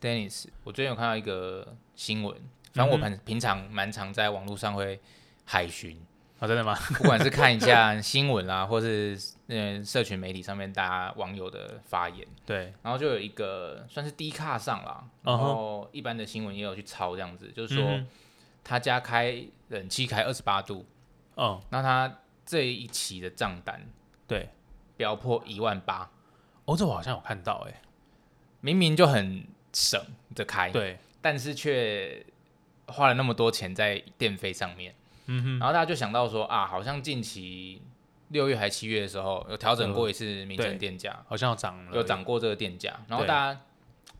Dennis，我最近有看到一个新闻，反正我平平常蛮常在网络上会海巡，啊，真的吗？不管是看一下 新闻啊，或是嗯社群媒体上面大家网友的发言，对，然后就有一个算是低卡上啦，然后一般的新闻也有去抄这样子，就是说他家开冷气开二十八度，哦，那他这一期的账单对，飙破一万八，哦，这我好像有看到，哎，明明就很省的开，对，但是却花了那么多钱在电费上面，嗯哼，然后大家就想到说啊，好像近期六月还七月的时候有调整过一次民生电价，好像有涨了，有涨过这个电价，然后大家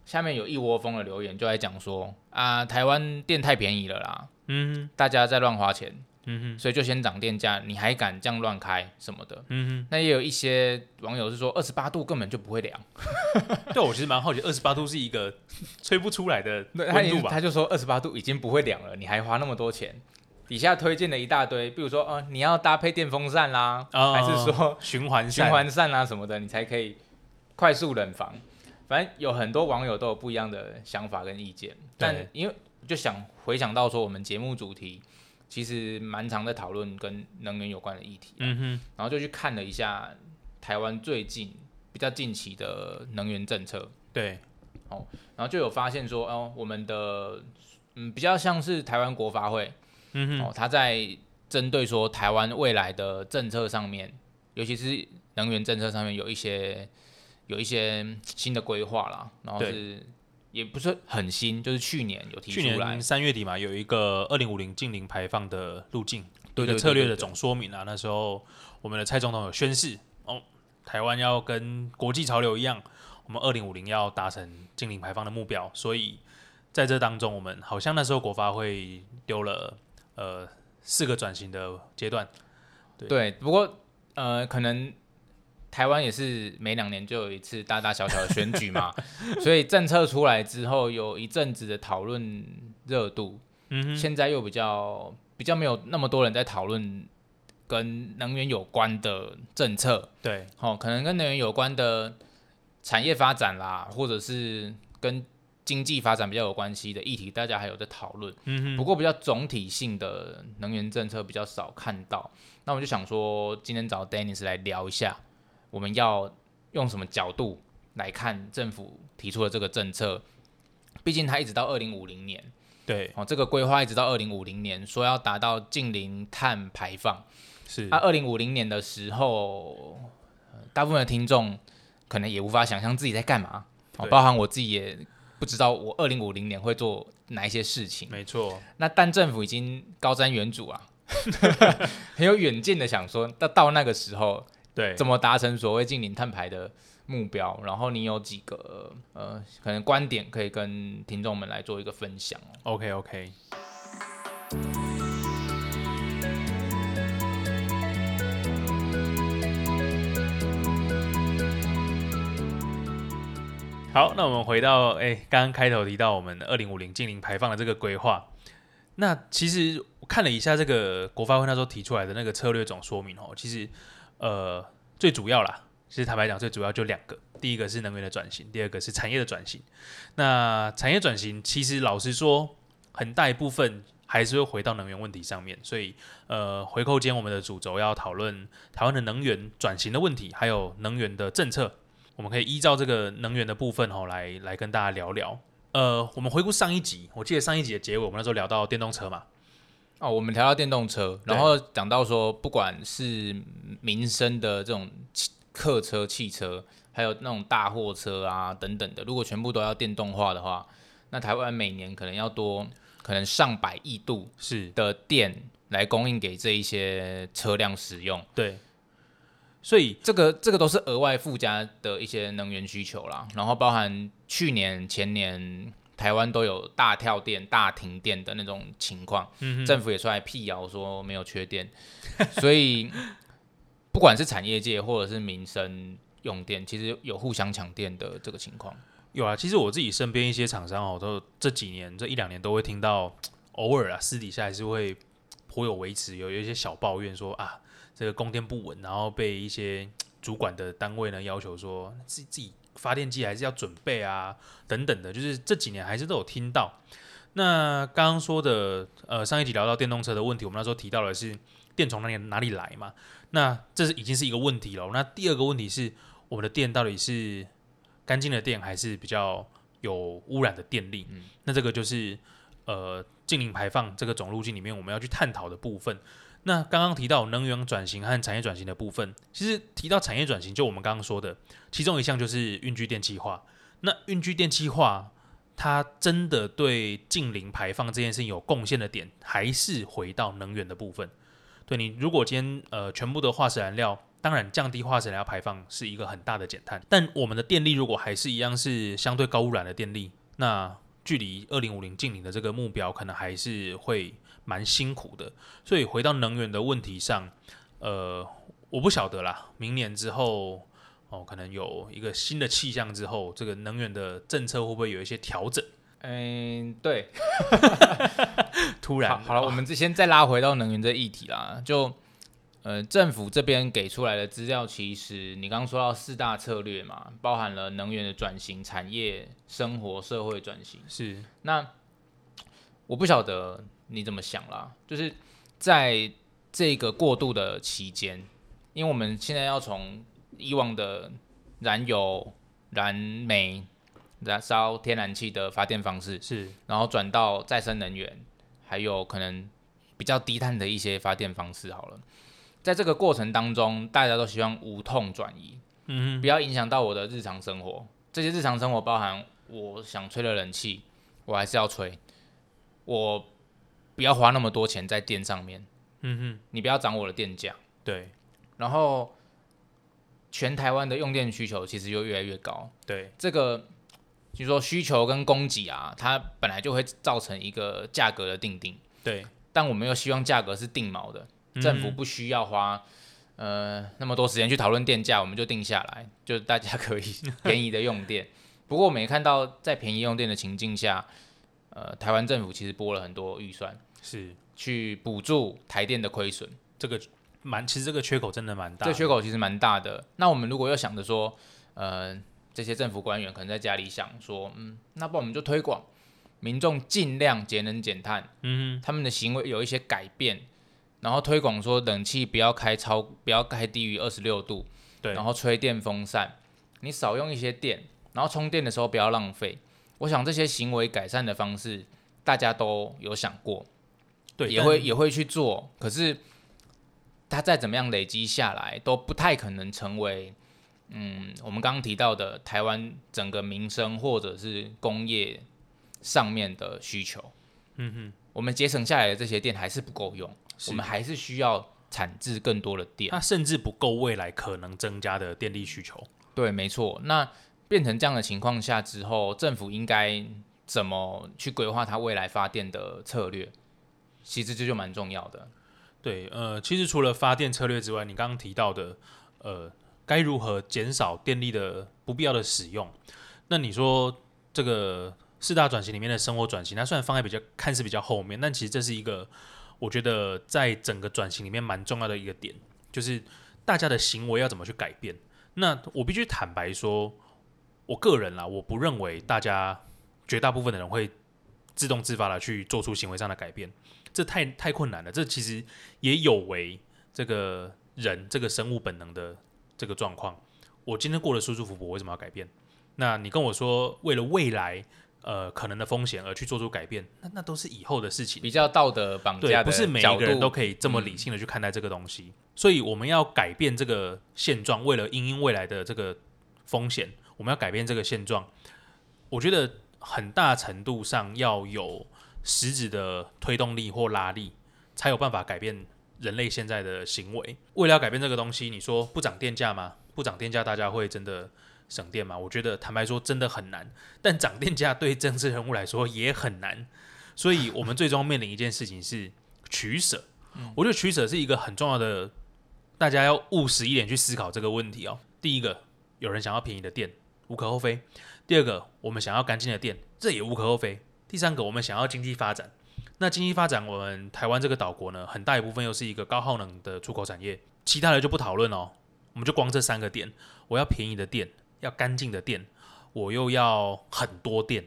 下面有一窝蜂的留言就在讲说啊，台湾电太便宜了啦，嗯哼，大家在乱花钱，嗯哼，所以就先涨电价，你还敢这样乱开什么的？嗯哼，那也有一些网友是说二十八度根本就不会凉，对我其实蛮好奇，二十八度是一个 吹不出来的温度吧？他就说二十八度已经不会凉了，你还花那么多钱。底下推荐了一大堆，比如说，呃，你要搭配电风扇啦，哦还是说循环循环扇啊什么的，你才可以快速冷房。反正有很多网友都有不一样的想法跟意见，但因为就想回想到说，我们节目主题其实蛮常在讨论跟能源有关的议题，嗯哼，然后就去看了一下台湾最近比较近期的能源政策，对，哦然后就有发现说，哦，我们的嗯比较像是台湾国发会，嗯哼，哦，他在针对说台湾未来的政策上面，尤其是能源政策上面有一些有一些新的规划啦，然后是也不是很新，就是去年有提去出来年，三月底嘛，有一个二零五零净零排放的路径，对策略的总说明啊。那时候我们的蔡总统有宣誓，哦，台湾要跟国际潮流一样，我们二零五零要达成净零排放的目标。所以在这当中，我们好像那时候国发会丢了呃四个转型的阶段，对，不过呃，可能台湾也是每两年就有一次大大小小的选举嘛，所以政策出来之后，有一阵子的讨论热度，嗯哼，现在又比较比较没有那么多人在讨论跟能源有关的政策，对，哦，可能跟能源有关的产业发展啦，或者是跟经济发展比较有关系的议题，大家还有在讨论。嗯哼，不过比较总体性的能源政策比较少看到，那我就想说，今天找 Dennis 来聊一下，我们要用什么角度来看政府提出的这个政策？毕竟它一直到二零五零年，对，哦，这个规划一直到二零五零年，说要达到近零碳排放。是那二零五零年的时候，呃大部分的听众可能也无法想象自己在干嘛，哦，包含我自己也不知道我二零五零年会做哪一些事情。没错，那但政府已经高瞻远瞩啊，很有远见的想说，到到那个时候对，怎么达成所谓近零碳排的目标，然后你有几个呃可能观点可以跟听众们来做一个分享哦。OK OK。好，那我们回到哎，刚刚开头提到我们二零五零近零排放的这个规划。那其实我看了一下这个国发会那时候提出来的那个策略总说明哦，其实呃最主要啦，其实坦白讲最主要就两个，第一个是能源的转型，第二个是产业的转型。那产业转型其实老实说，很大一部分还是会回到能源问题上面，所以呃，回扣间我们的主轴要讨论台湾的能源转型的问题，还有能源的政策，我们可以依照这个能源的部分吼来来跟大家聊聊。呃，我们回顾上一集，我记得上一集的结尾，我们那时候聊到电动车嘛，哦，我们聊到电动车，然后讲到说，不管是民生的这种客车、汽车，还有那种大货车啊等等的，如果全部都要电动化的话，那台湾每年可能要多可能上百亿度是。的电来供应给这一些车辆使用，对，所以这个这个都是额外附加的一些能源需求啦。然后包含去年、前年台湾都有大跳电、大停电的那种情况，嗯，政府也出来辟谣说没有缺电，所以不管是产业界或者是民生用电，其实有互相抢电的这个情况。有啊，其实我自己身边一些厂商哦，都这几年这一两年都会听到，偶尔啊私底下还是会颇有维持，有有一些小抱怨说啊，这个供电不稳，然后被一些主管的单位呢要求说自自己发电机还是要准备啊，等等的，就是这几年还是都有听到。那刚刚说的，呃，上一集聊到电动车的问题，我们那时候提到的是电从哪里哪里来嘛？那这是已经是一个问题了。那第二个问题是，我们的电到底是干净的电，还是比较有污染的电力？嗯那这个就是呃净零排放这个总路径里面我们要去探讨的部分。那刚刚提到能源转型和产业转型的部分，其实提到产业转型，就我们刚刚说的，其中一项就是运居电气化。那运居电气化，它真的对近零排放这件事情有贡献的点，还是回到能源的部分。对你，如果今天呃全部的化石燃料，当然降低化石燃料排放是一个很大的减碳，但我们的电力如果还是一样是相对高污染的电力，那距离二零五零近零的这个目标，可能还是会蛮辛苦的。所以回到能源的问题上，呃，我不晓得啦，明年之后哦，可能有一个新的气象之后，这个能源的政策会不会有一些调整？嗯，对，突 然好，好了，我们这先再拉回到能源这议题啦。就呃，政府这边给出来的资料，其实你刚刚说到四大策略嘛，包含了能源的转型、产业、生活、社会转型。是那我不晓得你怎么想啦，就是在这个过渡的期间，因为我们现在要从以往的燃油、燃煤、燃烧天然气的发电方式，是然后转到再生能源，还有可能比较低碳的一些发电方式好了。在这个过程当中，大家都希望无痛转移，嗯不要影响到我的日常生活。这些日常生活包含我想吹的冷气，我还是要吹，我不要花那么多钱在电上面，嗯哼，你不要涨我的电价。对。然后，全台湾的用电需求其实就越来越高，对。这个就是说需求跟供给啊，它本来就会造成一个价格的定定，对，但我们又希望价格是定锚的，政府嗯。不需要花呃那么多时间去讨论电价，我们就定下来，就大家可以便宜的用电。不过我们也看到，在便宜用电的情境下，呃，台湾政府其实拨了很多预算是。去补助台电的亏损，这个蛮，其实这个缺口真的蛮大这，缺口其实蛮大的。那我们如果要想着说，呃，这些政府官员可能在家里想说，嗯，那不我们就推广，民众尽量节能减碳，嗯他们的行为有一些改变，然后推广说冷气不要开超，不要开低于二十六度，对。然后吹电风扇，你少用一些电，然后充电的时候不要浪费。我想这些行为改善的方式，大家都有想过，对，也会也会去做，可是它再怎么样累积下来，都不太可能成为。嗯，我们刚刚提到的台湾整个民生或者是工业上面的需求，嗯哼，我们节省下来的这些电还是不够用，是我们还是需要产制更多的电。它甚至不够未来可能增加的电力需求。对，没错。那变成这样的情况下之后，政府应该怎么去规划它未来发电的策略？其实这就蛮重要的。对，呃，其实除了发电策略之外，你刚刚提到的，呃，该如何减少电力的不必要的使用？那你说这个四大转型里面的生活转型，它虽然放在比较看似比较后面，但其实这是一个我觉得在整个转型里面蛮重要的一个点，就是大家的行为要怎么去改变。那我必须坦白说，我个人啦，我不认为大家绝大部分的人会自动自发的去做出行为上的改变。这太太困难了，这其实也有违这个人这个生物本能的这个状况。我今天过得舒舒服服，我为什么要改变？那你跟我说，为了未来呃可能的风险而去做出改变，那那都是以后的事情。比较道德绑，架的不是每一个人都可以这么理性的去看待这个东西。所以我们要改变这个现状，为了因应未来的这个风险，我们要改变这个现状。我觉得很大程度上要有实质的推动力或拉力，才有办法改变人类现在的行为。为了要改变这个东西，你说不涨电价吗？不涨电价，大家会真的省电吗？我觉得坦白说，真的很难。但涨电价对政治人物来说也很难。所以我们最终面临一件事情是取舍。我觉得取舍是一个很重要的，大家要务实一点去思考这个问题哦。第一个，有人想要便宜的电，无可厚非；第二个，我们想要干净的电，这也无可厚非；第三个，我们想要经济发展。那经济发展，我们台湾这个岛国呢，很大一部分又是一个高耗能的出口产业，其他的就不讨论哦。我们就光这三个点，我要便宜的电，要干净的电，我又要很多电。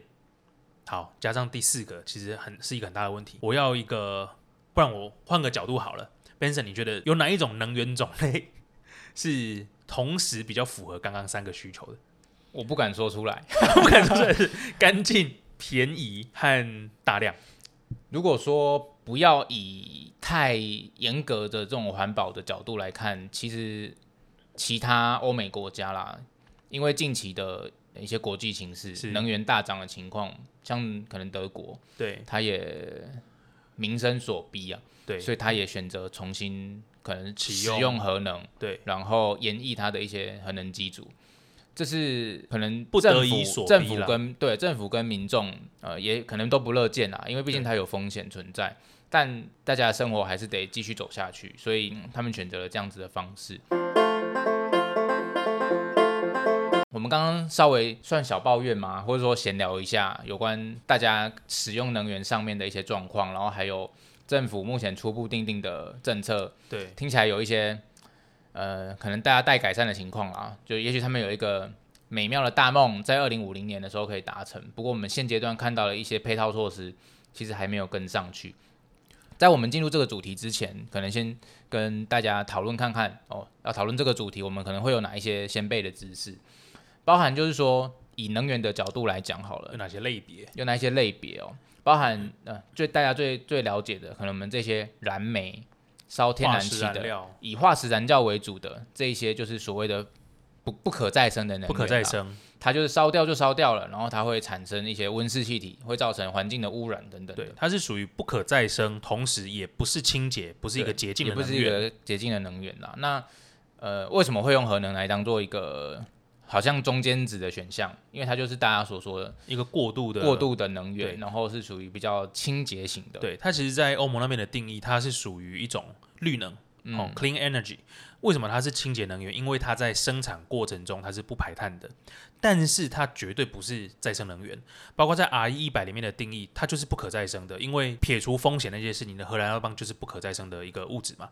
好，加上第四个，其实很是一个很大的问题。我要一个，不然我换个角度好了。Benson，你觉得有哪一种能源种类 是同时比较符合刚刚三个需求的？我不敢说出来，不敢说出来是干净、便宜和大量。如果说不要以太严格的这种环保的角度来看，其实其他欧美国家啦，因为近期的一些国际形势，能源大涨的情况，像可能德国，对，他也民生所逼啊，对，所以他也选择重新可能启用。核能，对，然后演绎它的一些核能机组。这是可能不得已所政府跟对政府跟民众呃也可能都不乐见啊，因为毕竟它有风险存在，但大家的生活还是得继续走下去，所以他们选择了这样子的方式。我们刚刚稍微算小抱怨嘛，或者说闲聊一下有关大家使用能源上面的一些状况，然后还有政府目前初步定定的政策，对，听起来有一些。呃，可能大家待改善的情况啦，就也许他们有一个美妙的大梦，在二零五零年的时候可以达成。不过我们现阶段看到了一些配套措施，其实还没有跟上去。在我们进入这个主题之前，可能先跟大家讨论看看哦。要讨论这个主题，我们可能会有哪一些先辈的知识，包含就是说以能源的角度来讲好了，有哪些类别？有哪些类别哦？包含呃，最大家最最了解的，可能我们这些燃煤。烧天然气的，以化石燃料为主的这一些，就是所谓的不不可再生的能源。不可再生，它就是烧掉就烧掉了，然后它会产生一些温室气体，会造成环境的污染等等。对，它是属于不可再生，同时也不是清洁，不是一个洁净的，也不是一个洁净的能源啦。那呃，为什么会用核能来当做一个？好像中间值的选项，因为它就是大家所说的一个过渡的过渡的能源，然后是属于比较清洁型的。对，它其实，在欧盟那边的定义，它是属于一种绿能，哦，clean energy。为什么它是清洁能源？因为它在生产过程中它是不排碳的，但是它绝对不是再生能源。包括在 RE 一百里面的定义，它就是不可再生的，因为撇除风险那些事情的荷兰二棒就是不可再生的一个物质嘛。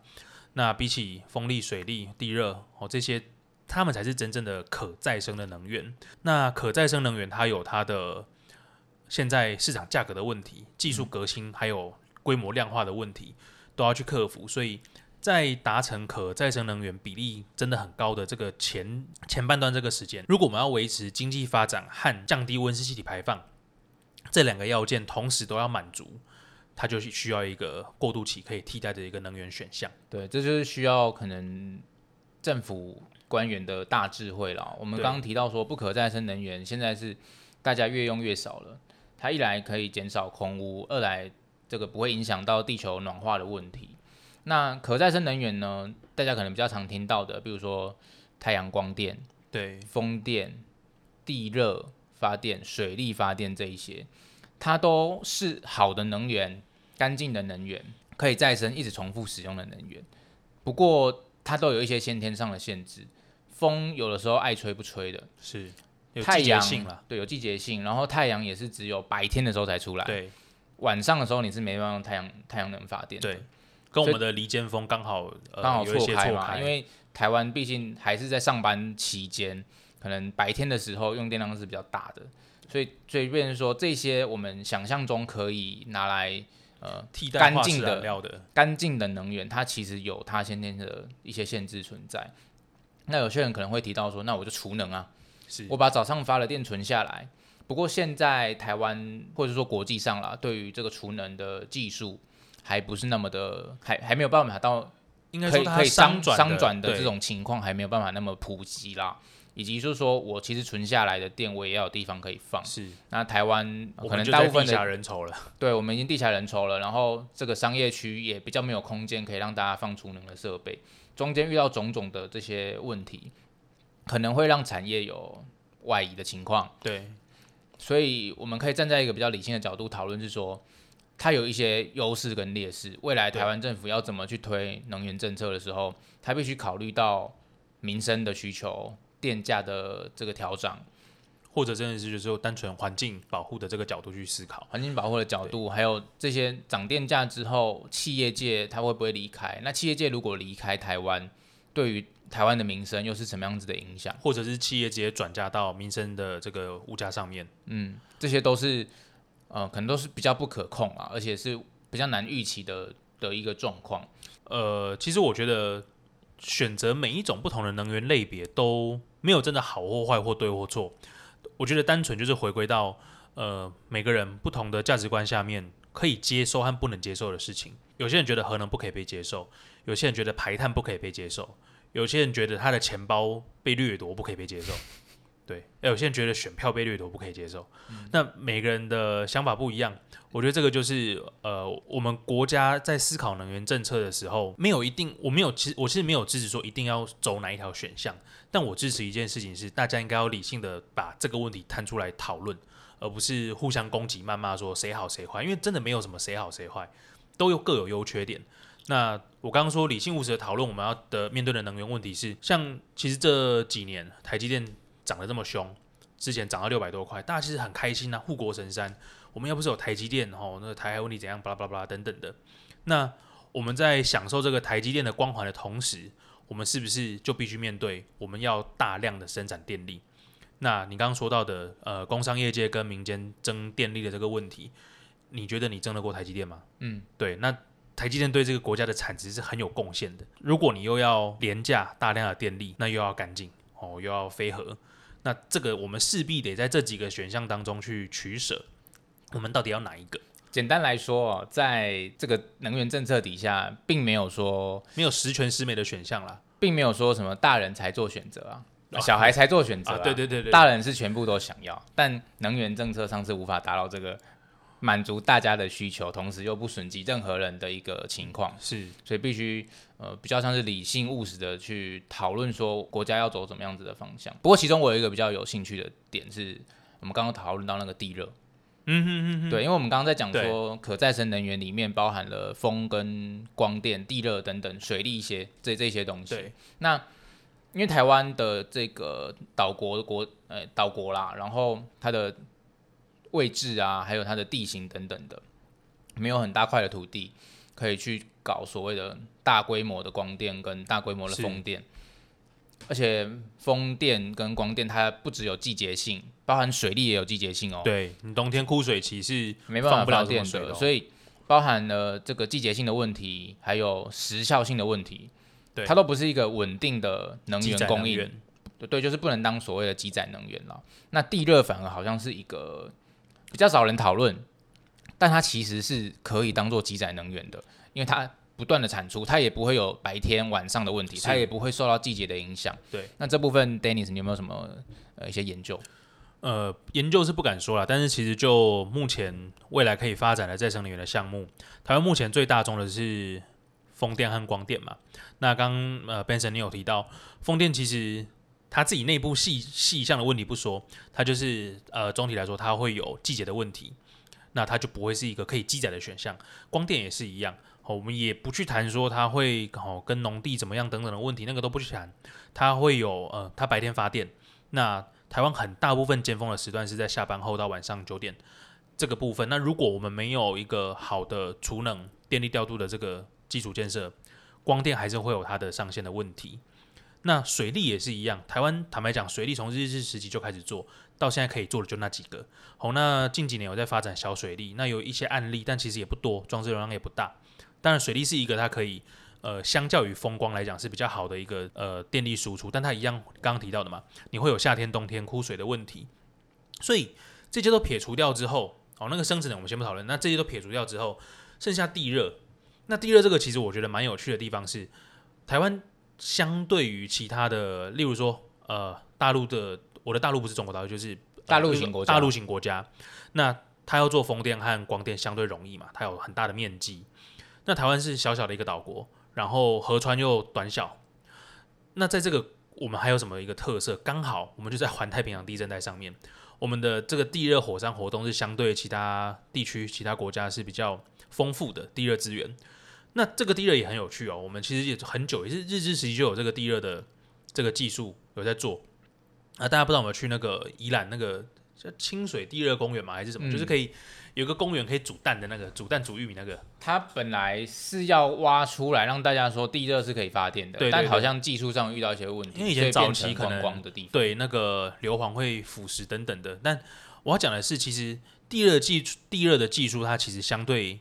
那比起风力、水力、地热哦这些。它们才是真正的可再生的能源。那可再生能源它有它的现在市场价格的问题、技术革新，还有规模量化的问题，都要去克服。所以在达成可再生能源比例真的很高的这个前前半段这个时间，如果我们要维持经济发展和降低温室气体排放这两个要件同时都要满足，它就是需要一个过渡期可以替代的一个能源选项。对，这就是需要可能政府。官员的大智慧了。我们刚刚提到说，不可再生能源现在是大家越用越少了。它一来可以减少空污，二来这个不会影响到地球暖化的问题。那可再生能源呢？大家可能比较常听到的，比如说太阳光电、对风电、地热发电、水力发电这一些，它都是好的能源，干净的能源，可以再生、一直重复使用的能源。不过它都有一些先天上的限制。风有的时候爱吹不吹的，是有季节性了，对，有季节性。然后太阳也是只有白天的时候才出来，对，晚上的时候你是没办法用太阳太阳能发电，对，跟我们的离间风刚好刚好错开嘛。因为台湾毕竟还是在上班期间，可能白天的时候用电量是比较大的，所以所以变成说这些我们想象中可以拿来呃替代干净的干净的能源，它其实有它先天的一些限制存在。那有些人可能会提到说，那我就储能啊，是我把早上发的电存下来。不过现在台湾或者说国际上啦，对于这个储能的技术还不是那么的，还还没有办法到应该说它可以商转商转的这种情况，还没有办法那么普及啦。以及就是说我其实存下来的电，我也要有地方可以放。是那台湾可能大部分的人稠了，对我们已经地下人稠了，然后这个商业区也比较没有空间可以让大家放储能的设备。中间遇到种种的这些问题，可能会让产业有外移的情况。对，所以我们可以站在一个比较理性的角度讨论，是说它有一些优势跟劣势。未来台湾政府要怎么去推能源政策的时候，它必须考虑到民生的需求、电价的这个调整。或者真的是就是单纯环境保护的这个角度去思考，环境保护的角度，还有这些涨电价之后，企业界它会不会离开？那企业界如果离开台湾，对于台湾的民生又是什么样子的影响？或者是企业直接转嫁到民生的这个物价上面。嗯，这些都是呃，可能都是比较不可控啊，而且是比较难预期的的一个状况。呃，其实我觉得选择每一种不同的能源类别都没有真的好或坏或对或错。我觉得单纯就是回归到呃每个人不同的价值观下面可以接受和不能接受的事情。有些人觉得核能不可以被接受，有些人觉得排碳不可以被接受，有些人觉得他的钱包被掠夺不可以被接受。对，有些人觉得选票被掠夺不可以接受。那每个人的想法不一样，我觉得这个就是呃，我们国家在思考能源政策的时候，没有一定，我没有其实我其实没有支持说一定要走哪一条选项，但我支持一件事情是，大家应该要理性的把这个问题摊出来讨论，而不是互相攻击、谩骂说谁好谁坏，因为真的没有什么谁好谁坏，都有各有优缺点。那我刚刚说理性务实的讨论，我们要的面对的能源问题是，像其实这几年台积电。涨得这么凶，之前涨到六百多块，大家其实很开心呐，护国神山。我们要不是有台积电吼，那个台海问题怎样，巴拉巴拉巴拉等等的。那我们在享受这个台积电的光环的同时，我们是不是就必须面对我们要大量的生产电力？那你刚刚说到的呃，工商业界跟民间争电力的这个问题，你觉得你争得过台积电吗？嗯，对。那台积电对这个国家的产值是很有贡献的。如果你又要廉价大量的电力，那又要干净哦，又要飞核。那这个我们势必得在这几个选项当中去取舍，我们到底要哪一个？简单来说，在这个能源政策底下，并没有说没有十全十美的选项啦，并没有说什么大人才做选择啊，小孩才做选择啊。对对对对，大人是全部都想要，但能源政策上是无法达到这个。满足大家的需求，同时又不损及任何人的一个情况，是，所以必须呃比较像是理性务实的去讨论说国家要走怎么样子的方向。不过其中我有一个比较有兴趣的点是，我们刚刚讨论到那个地热，嗯哼哼，对，因为我们刚刚在讲说可再生能源里面包含了风跟光电、地热等等水利一些这这些东西。对，那因为台湾的这个岛国国呃岛国啦，然后它的。位置啊，还有它的地形等等的，没有很大块的土地可以去搞所谓的大规模的光电跟大规模的风电，而且风电跟光电它不只有季节性，包含水利也有季节性哦。对你冬天枯水期是没办法发电的，所以包含了这个季节性的问题，还有时效性的问题，对它都不是一个稳定的能源供应。对，就是不能当所谓的积载能源了。那地热反而好像是一个。比较少人讨论，但它其实是可以当做积载能源的，因为它不断的产出，它也不会有白天晚上的问题，它也不会受到季节的影响。对，那这部分，Dennis，你有没有什么呃一些研究？呃，研究是不敢说了，但是其实就目前未来可以发展的再生能源的项目，台湾目前最大宗的是风电和光电嘛。那刚呃，Benson 你有提到风电其实。它自己内部细细项的问题不说，它就是呃总体来说它会有季节的问题，那它就不会是一个可以记载的选项。光电也是一样哦，我们也不去谈说它会哦跟农地怎么样等等的问题，那个都不去谈。它会有呃它白天发电，那台湾很大部分尖峰的时段是在下班后到晚上九点这个部分。那如果我们没有一个好的储能电力调度的这个基础建设，光电还是会有它的上限的问题。那水利也是一样，台湾坦白讲，水利从日治时期就开始做到现在可以做的就那几个。好，那近几年有在发展小水利，那有一些案例，但其实也不多，装置容量也不大。当然，水利是一个它可以呃，相较于风光来讲是比较好的一个呃电力输出，但它一样刚刚提到的嘛，你会有夏天、冬天枯水的问题。所以这些都撇除掉之后，哦，那个生成的我们先不讨论。那这些都撇除掉之后，剩下地热。那地热这个其实我觉得蛮有趣的地方是台湾。相对于其他的，例如说，呃，大陆的，我的大陆不是中国大陆，就是大陆型国家。大陆型国家，那它要做风电和光电相对容易嘛？它有很大的面积。那台湾是小小的一个岛国，然后河川又短小。那在这个我们还有什么一个特色？刚好我们就在环太平洋地震带上面，我们的这个地热火山活动是相对其他地区、其他国家是比较丰富的地热资源。那这个地热也很有趣哦，我们其实也很久，也是日治时期就有这个地热的这个技术有在做。啊，大家不知道有没有去那个宜兰那个叫清水地热公园嘛，还是什么？嗯就是可以有个公园可以煮蛋的那个，煮蛋煮玉米那个。它本来是要挖出来让大家说地热是可以发电的，但好像技术上遇到一些问题，因为以前早期可能光的地方。对，那个硫磺会腐蚀等等的。但我要讲的是，其实地热技地热的技术，它其实相对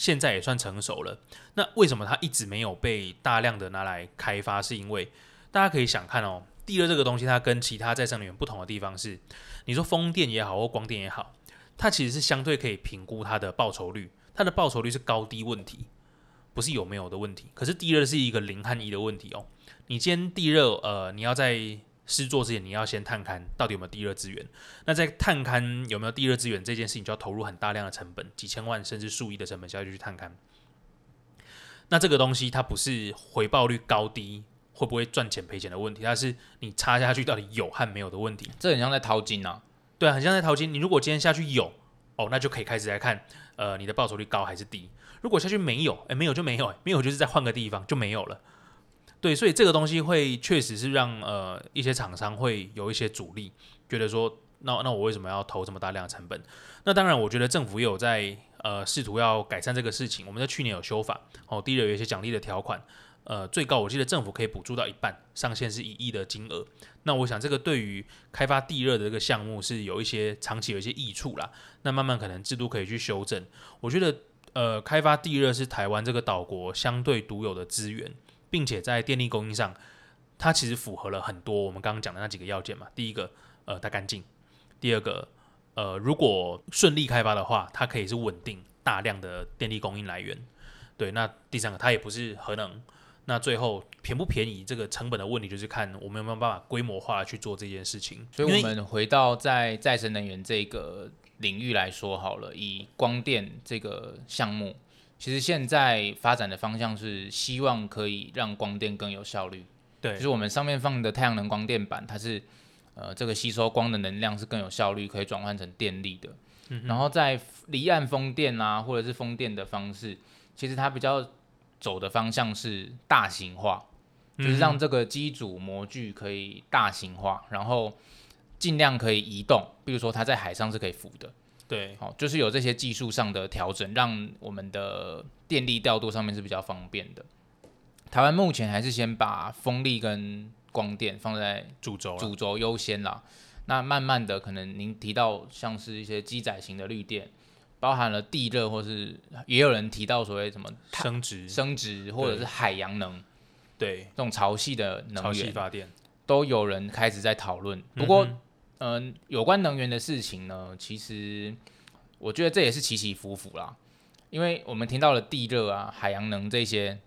现在也算成熟了。那为什么它一直没有被大量的拿来开发？是因为大家可以想看哦，地热这个东西，它跟其他再生能源不同的地方是，你说风电也好或光电也好，它其实是相对可以评估它的报酬率，它的报酬率是高低问题。不是有没有的问题，可是地热是一个零和一的问题哦。你今天地热，呃，你要在施作之前，你要先探勘到底有没有地热资源。那在探勘有没有地热资源这件事情，就要投入很大量的成本，几千万甚至数亿的成本下去去探勘。那这个东西它不是回报率高低会不会赚钱赔钱的问题，它是你插下去到底有和没有的问题。这很像在淘金啊，对啊，很像在淘金。你如果今天下去有，哦，那就可以开始来看，呃，你的报酬率高还是低。如果下去没有，哎，没有就没有，诶没有就是再换个地方就没有了。对，所以这个东西会确实是让呃一些厂商会有一些阻力，觉得说，那那我为什么要投这么大量的成本？那当然，我觉得政府也有在呃试图要改善这个事情。我们在去年有修法，哦，第一有一些奖励的条款，呃，最高我记得政府可以补助到一半，上限是一亿的金额。那我想这个对于开发地热的这个项目是有一些长期有一些益处啦。那慢慢可能制度可以去修正。我觉得呃，开发地热是台湾这个岛国相对独有的资源，并且在电力供应上，它其实符合了很多我们刚刚讲的那几个要件嘛。第一个，呃，它干净；第二个，呃，如果顺利开发的话，它可以是稳定大量的电力供应来源。对，那第三个，它也不是核能。那最后便不便宜，这个成本的问题就是看我们有没有办法规模化去做这件事情。所以我们回到在再生能源这个领域来说好了，以光电这个项目，其实现在发展的方向是希望可以让光电更有效率。对就是我们上面放的太阳能光电板，它是呃这个吸收光的能量是更有效率，可以转换成电力的。然后在离岸风电啊，或者是风电的方式，其实它比较走的方向是大型化，就是让这个机组模具可以大型化，然后尽量可以移动，比如说它在海上是可以浮的，对好，就是有这些技术上的调整，让我们的电力调度上面是比较方便的。台湾目前还是先把风力跟光电放在主轴主轴优先啦。那慢慢的，可能您提到像是一些机载型的绿电，包含了地热，或是也有人提到所谓什么太升值，生殖或者是海洋能对这种潮汐的能源，汐发电。都有人开始在讨论。不过，嗯嗯、有关能源的事情呢，其实我觉得这也是起起伏伏啦。因为我们听到了地热啊、海洋能这些，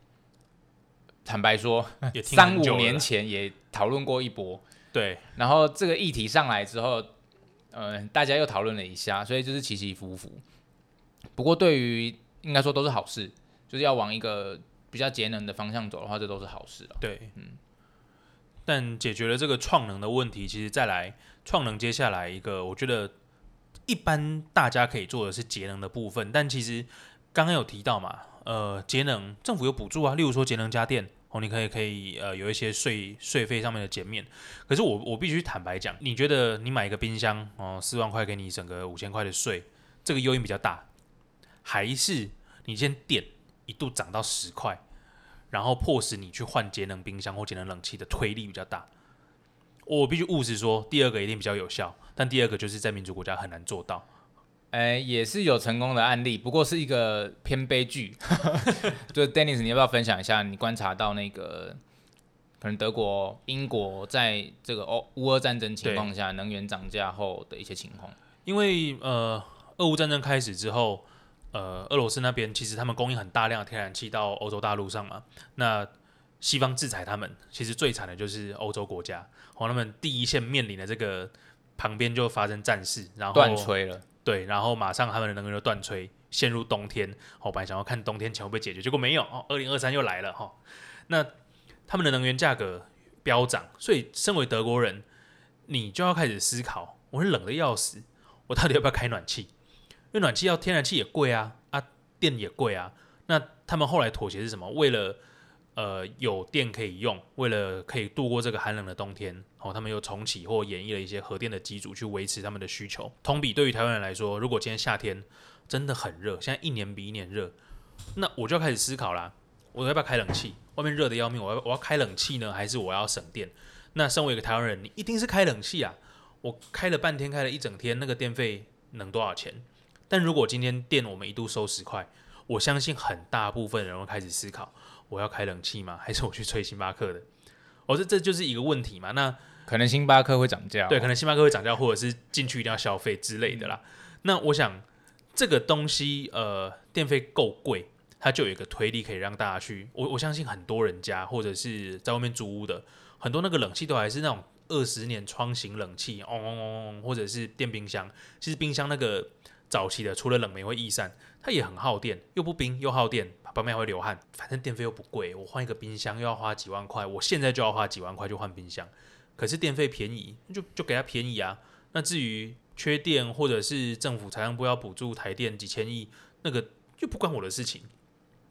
坦白说，三五年前也讨论过一波，对然后这个议题上来之后，呃，大家又讨论了一下，所以就是起起伏伏。不过对于应该说都是好事，就是要往一个比较节能的方向走的话，这都是好事了。对，嗯。但解决了这个创能的问题，其实再来创能，接下来一个我觉得一般大家可以做的是节能的部分，但其实刚刚有提到嘛，呃，节能政府有补助啊，例如说节能家电。哦，你可以可以呃有一些税税费上面的减免，可是我我必须坦白讲，你觉得你买一个冰箱哦四万块给你整个五千块的税，这个诱因比较大，还是你先电一度涨到十块，然后迫使你去换节能冰箱或节能冷气的推力比较大？我必须务实说，第二个一定比较有效，但第二个就是在民主国家很难做到。哎，也是有成功的案例，不过是一个偏悲剧。就 Dennis，你要不要分享一下你观察到那个可能德国、英国在这个欧乌俄战争情况下能源涨价后的一些情况？因为呃，俄乌战争开始之后，呃，俄罗斯那边其实他们供应很大量的天然气到欧洲大陆上嘛，那西方制裁他们，其实最惨的就是欧洲国家，哦，他们第一线面临的这个旁边就发生战事，然后断吹了，对，然后马上他们的能源就断吹，陷入冬天。哦，本来想要看冬天前会不会解决，结果没有。哦，二零二三又来了哈、哦。那他们的能源价格飙涨，所以身为德国人，你就要开始思考：我是冷的要死，我到底要不要开暖气？因为暖气要天然气也贵啊，啊，电也贵啊。那他们后来妥协是什么？为了呃有电可以用，为了可以度过这个寒冷的冬天，哦，他们又重启或演绎了一些核电的机组去维持他们的需求。同比对于台湾人来说，如果今天夏天真的很热，现在一年比一年热，那我就要开始思考啦，我要不要开冷气？外面热的要命，我要我要开冷气呢，还是我要省电？那身为一个台湾人，你一定是开冷气啊！我开了半天，开了一整天，那个电费能多少钱？但如果今天电我们一度收十块，我相信很大部分人会开始思考：我要开冷气吗？还是我去吹星巴克的？哦，这这就是一个问题嘛。那可能星巴克会涨价，对，可能星巴克会涨价，或者是进去一定要消费之类的啦。那我想这个东西，呃，电费够贵，它就有一个推力可以让大家去。我我相信很多人家或者是在外面租屋的。很多那个冷气都还是那种二十年窗型冷气，嗡嗡嗡嗡，或者是电冰箱。其实冰箱那个早期的，除了冷媒会易散，它也很耗电，又不冰又耗电，旁边还会流汗。反正电费又不贵，我换一个冰箱又要花几万块，我现在就要花几万块就换冰箱。可是电费便宜，就就给它便宜啊。那至于缺电或者是政府财政部要补助台电几千亿，那个就不关我的事情。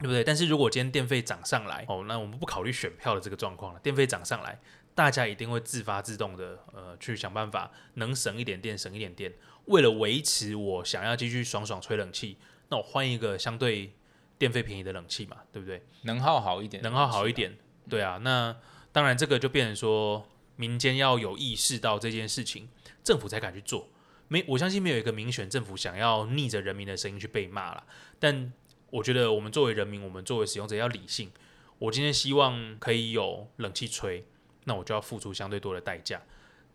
对不对？但是如果今天电费涨上来，哦，那我们不考虑选票的这个状况了。电费涨上来，大家一定会自发自动的，呃，去想办法能省一点电，省一点电。为了维持我想要继续爽爽吹冷气，那我换一个相对电费便宜的冷气嘛，对不对？能耗好一点，能耗好一点，对啊。那当然，这个就变成说，民间要有意识到这件事情，政府才敢去做。没，我相信没有一个民选政府想要逆着人民的声音去被骂了，但。我觉得我们作为人民，我们作为使用者要理性。我今天希望可以有冷气吹，那我就要付出相对多的代价。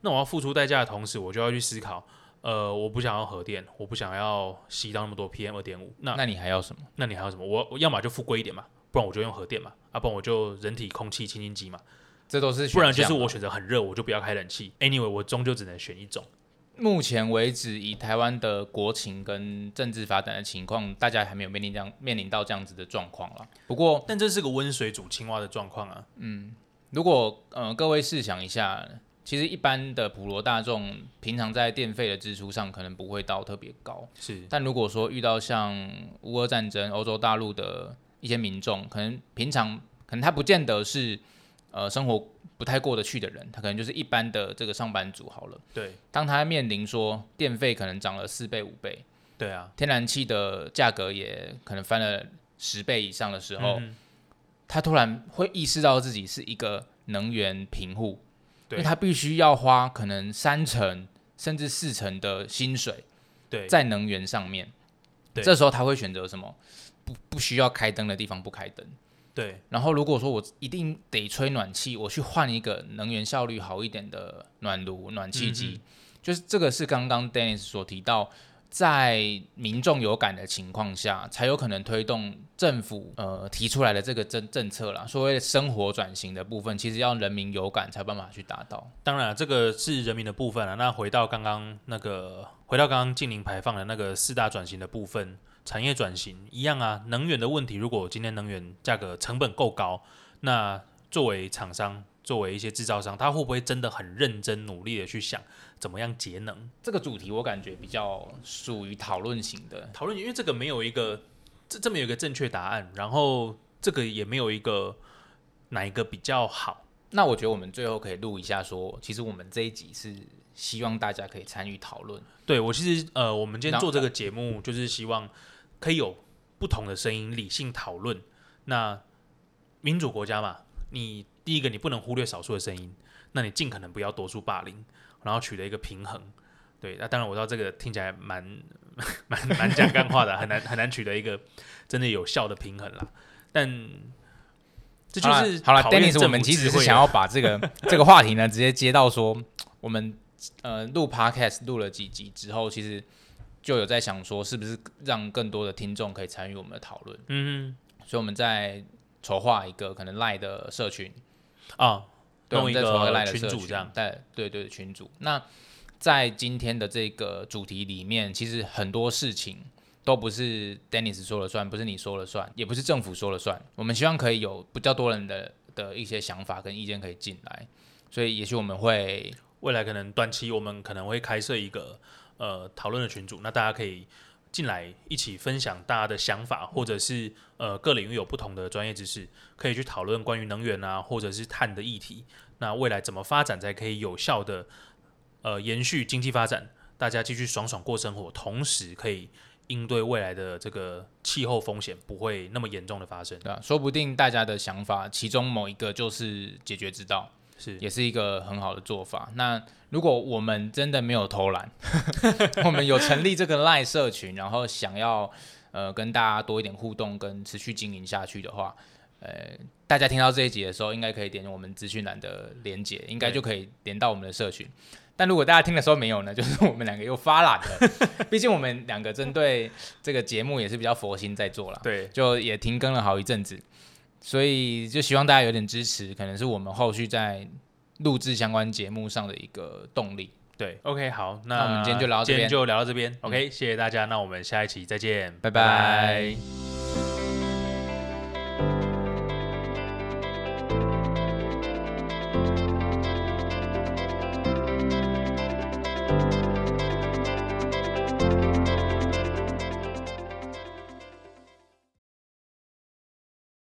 那我要付出代价的同时，我就要去思考，呃，我不想要核电，我不想要吸到那么多 PM 二点五。那那你还要什么？那你还要什么？我我要么就富贵一点嘛，不然我就用核电嘛，啊，不然我就人体空气清新机嘛。这都是不然就是我选择很热，我就不要开冷气。Anyway，我终究只能选一种。目前为止，以台湾的国情跟政治发展的情况，大家还没有面临这样面临到这样子的状况了。不过，但这是个温水煮青蛙的状况啊。嗯，如果呃各位试想一下，其实一般的普罗大众平常在电费的支出上可能不会到特别高，是。但如果说遇到像乌俄战争，欧洲大陆的一些民众，可能平常可能他不见得是呃生活。不太过得去的人，他可能就是一般的这个上班族好了。对，当他面临说电费可能涨了四倍五倍，对啊，天然气的价格也可能翻了十倍以上的时候，他突然会意识到自己是一个能源贫户，因为他必须要花可能三成甚至四成的薪水，对，在能源上面，这时候他会选择什么？不不需要开灯的地方不开灯。对，然后如果说我一定得吹暖气，我去换一个能源效率好一点的暖炉、暖气机，就是这个是刚刚 Dennis 所提到，在民众有感的情况下，才有可能推动政府呃提出来的这个政政策啦。所谓的生活转型的部分，其实要人民有感才有办法去达到。当然，这个是人民的部分啊。那回到刚刚那个，回到刚刚近零排放的那个四大转型的部分。产业转型一样啊，能源的问题，如果今天能源价格成本够高，那作为厂商，作为一些制造商，他会不会真的很认真努力的去想怎么样节能？这个主题我感觉比较属于讨论型的讨论，因为这个没有一个这这么有一个正确答案，然后这个也没有一个哪一个比较好。那我觉得我们最后可以录一下，说其实我们这一集是希望大家可以参与讨论。对我其实呃，我们今天做这个节目就是希望。可以有不同的声音，理性讨论。那民主国家嘛，你第一个你不能忽略少数的声音，那你尽可能不要多数霸凌，然后取得一个平衡。对，那当然我知道这个听起来蛮 蛮蛮讲干话的，很难很难取得一个真的有效的平衡啦。但这就是好了，Dennis，我们其实是想要把这个 这个话题呢，直接接到说，我们呃录 Podcast 录了几集之后，其实。就有在想说，是不是让更多的听众可以参与我们的讨论？嗯，所以我们在筹划一个可能赖的社群啊，弄一个群主这样。对对对，群主。那在今天的这个主题里面，其实很多事情都不是 Dennis 说了算，不是你说了算，也不是政府说了算。我们希望可以有比较多人的的一些想法跟意见可以进来，所以也许我们会未来可能短期我们可能会开设一个。呃，讨论的群组，那大家可以进来一起分享大家的想法，或者是呃各领域有不同的专业知识，可以去讨论关于能源啊，或者是碳的议题。那未来怎么发展才可以有效的呃延续经济发展，大家继续爽爽过生活，同时可以应对未来的这个气候风险不会那么严重的发生。对啊，说不定大家的想法其中某一个就是解决之道，是也是一个很好的做法。那如果我们真的没有偷懒，我们有成立这个赖社群，然后想要呃跟大家多一点互动跟持续经营下去的话，呃，大家听到这一集的时候，应该可以点我们资讯栏的连接，应该就可以连到我们的社群。但如果大家听的时候没有呢，就是我们两个又发懒了。毕竟我们两个针对这个节目也是比较佛心在做啦，对，就也停更了好一阵子，所以就希望大家有点支持，可能是我们后续在录制相关节目上的一个动力。对，OK，好，那那我们今天就聊到这边。嗯今天就聊到这边，OK，谢谢大家，那我们下一期再见，拜拜